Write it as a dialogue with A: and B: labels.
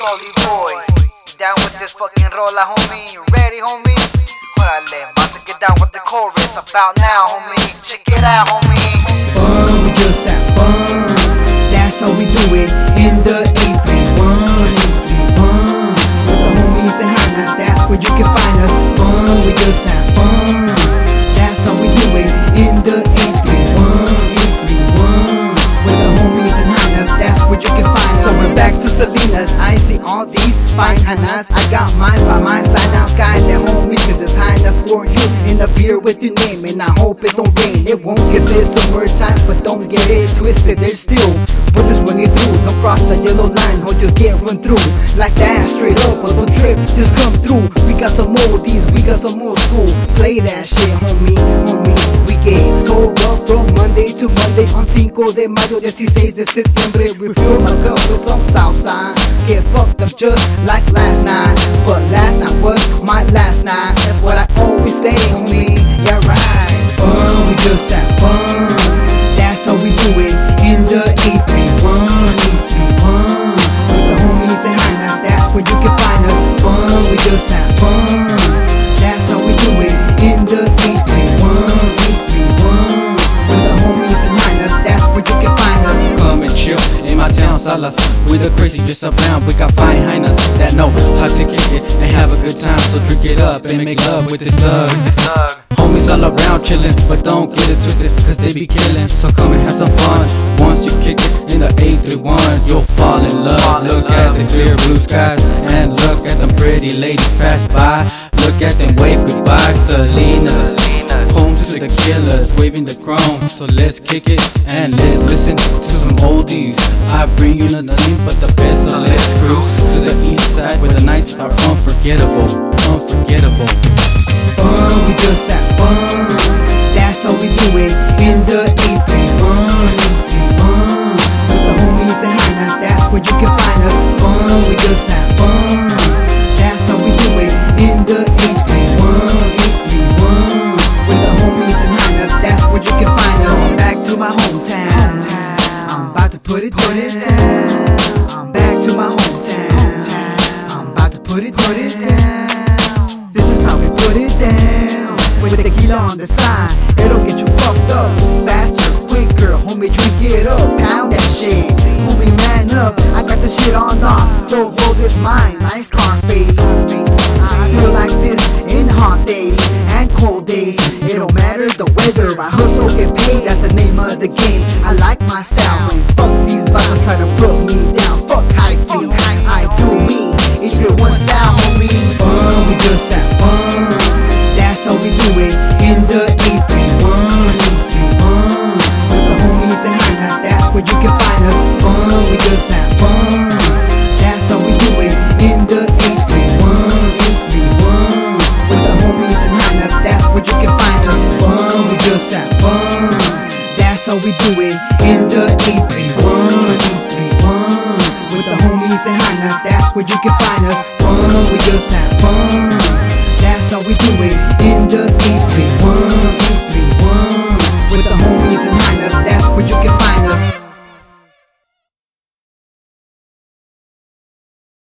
A: Sully boy. Down with this fucking rolla, homie? You ready, homie? Órale, about to get down with the chorus about now, homie. Check it out, homie.
B: Fun, we just have fun. That's how we do it in the 831. 831. With the homies and Hanas, that's where you can find us. Fun, we just have these I got mine by my side. Guy, that homies, cause it's high. That's for you. In the beer with your name, and I hope it don't rain. It won't cause it's summertime, but don't get it twisted. There's still bullets when you through. Don't cross the yellow line, or you'll get run through. Like that, straight up, but don't trip. Just come through. We got some oldies, we got some old school. To Monday. On 5 de mayo, 16 de septiembre. Refill my cup with some Southside. Get fucked up just like last night. But last night was my last night. That's what I always say, homie. Yeah, right. Fun, we just have fun. That's how we do it in the 831. 831. With the homies and Hinas, that's where you can find us. Fun, we just have We the
C: crazy, just abound. We got fine highness that know how to kick it and have a good time. So drink it up and make love with this thug. Homies all around chillin', but don't get it twisted, cause they be killin'. So come and have some fun. Once you kick it in the 831, you'll fall in love. Look at the clear blue skies and look at them pretty ladies pass by. Look at them wave goodbye, Salinas. The killers, waving the chrome. So let's kick it and let's listen to some oldies. I bring you nothing but the best, so let's cruise to the east side where the nights are unforgettable, unforgettable.
B: fun, we just have fun. That's how we do it put it, down. I'm back to my hometown. I'm about to put it, put it down. This is how we put it down. With the tequila on the side, it'll get you fucked up. Faster, quicker, homie, drink it up. Pound that shit. Homie, man up. I got the shit on lock. World is mine. Nice car face. I feel like this in hot days and cold days. It don't matter the weather. I hustle, get paid. That's the name of the game. I my style. Fuck these vibes try to put me down. Fuck high feet. I do me. It's your one style, homie. Fun, we just have fun. That's how we do it in the 831. 831. With the homies that's where you can find us. Fun, we just have fun. That's how we do it in the 831. 831. With the homies and Hinas, that's where you can find us. Fun, we just have fun. That's how we do it in the 831. 831. With the homies and Hinas, that's where you can find us.